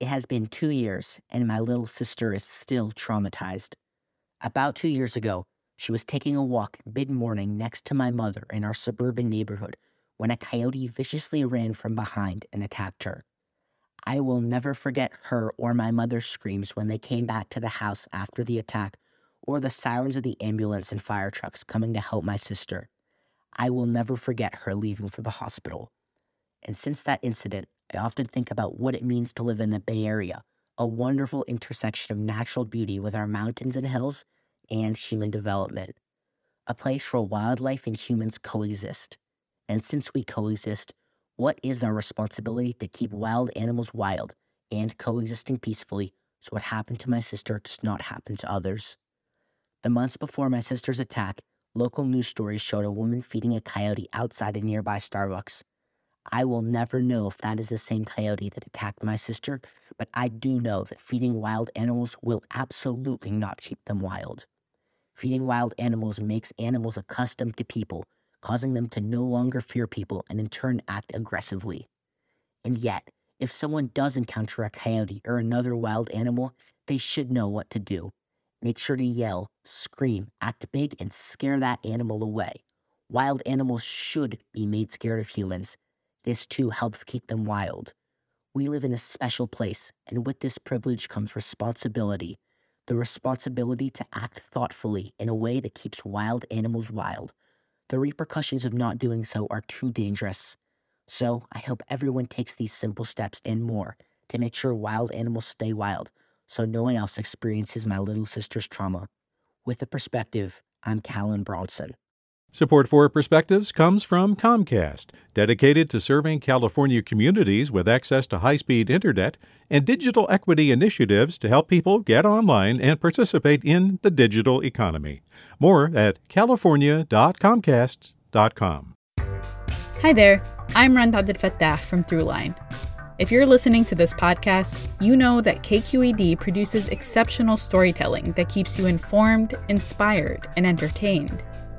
It has been two years, and my little sister is still traumatized. About two years ago, she was taking a walk mid morning next to my mother in our suburban neighborhood when a coyote viciously ran from behind and attacked her. I will never forget her or my mother's screams when they came back to the house after the attack, or the sirens of the ambulance and fire trucks coming to help my sister. I will never forget her leaving for the hospital. And since that incident, I often think about what it means to live in the Bay Area, a wonderful intersection of natural beauty with our mountains and hills and human development, a place where wildlife and humans coexist. And since we coexist, what is our responsibility to keep wild animals wild and coexisting peacefully so what happened to my sister does not happen to others? The months before my sister's attack, local news stories showed a woman feeding a coyote outside a nearby Starbucks. I will never know if that is the same coyote that attacked my sister, but I do know that feeding wild animals will absolutely not keep them wild. Feeding wild animals makes animals accustomed to people, causing them to no longer fear people and in turn act aggressively. And yet, if someone does encounter a coyote or another wild animal, they should know what to do. Make sure to yell, scream, act big, and scare that animal away. Wild animals should be made scared of humans, this too helps keep them wild. We live in a special place, and with this privilege comes responsibility the responsibility to act thoughtfully in a way that keeps wild animals wild. The repercussions of not doing so are too dangerous. So, I hope everyone takes these simple steps and more to make sure wild animals stay wild so no one else experiences my little sister's trauma. With a perspective, I'm Callen Bronson. Support for Perspectives comes from Comcast, dedicated to serving California communities with access to high speed internet and digital equity initiatives to help people get online and participate in the digital economy. More at california.comcast.com. Hi there, I'm Rund Abdelfatah from Throughline. If you're listening to this podcast, you know that KQED produces exceptional storytelling that keeps you informed, inspired, and entertained.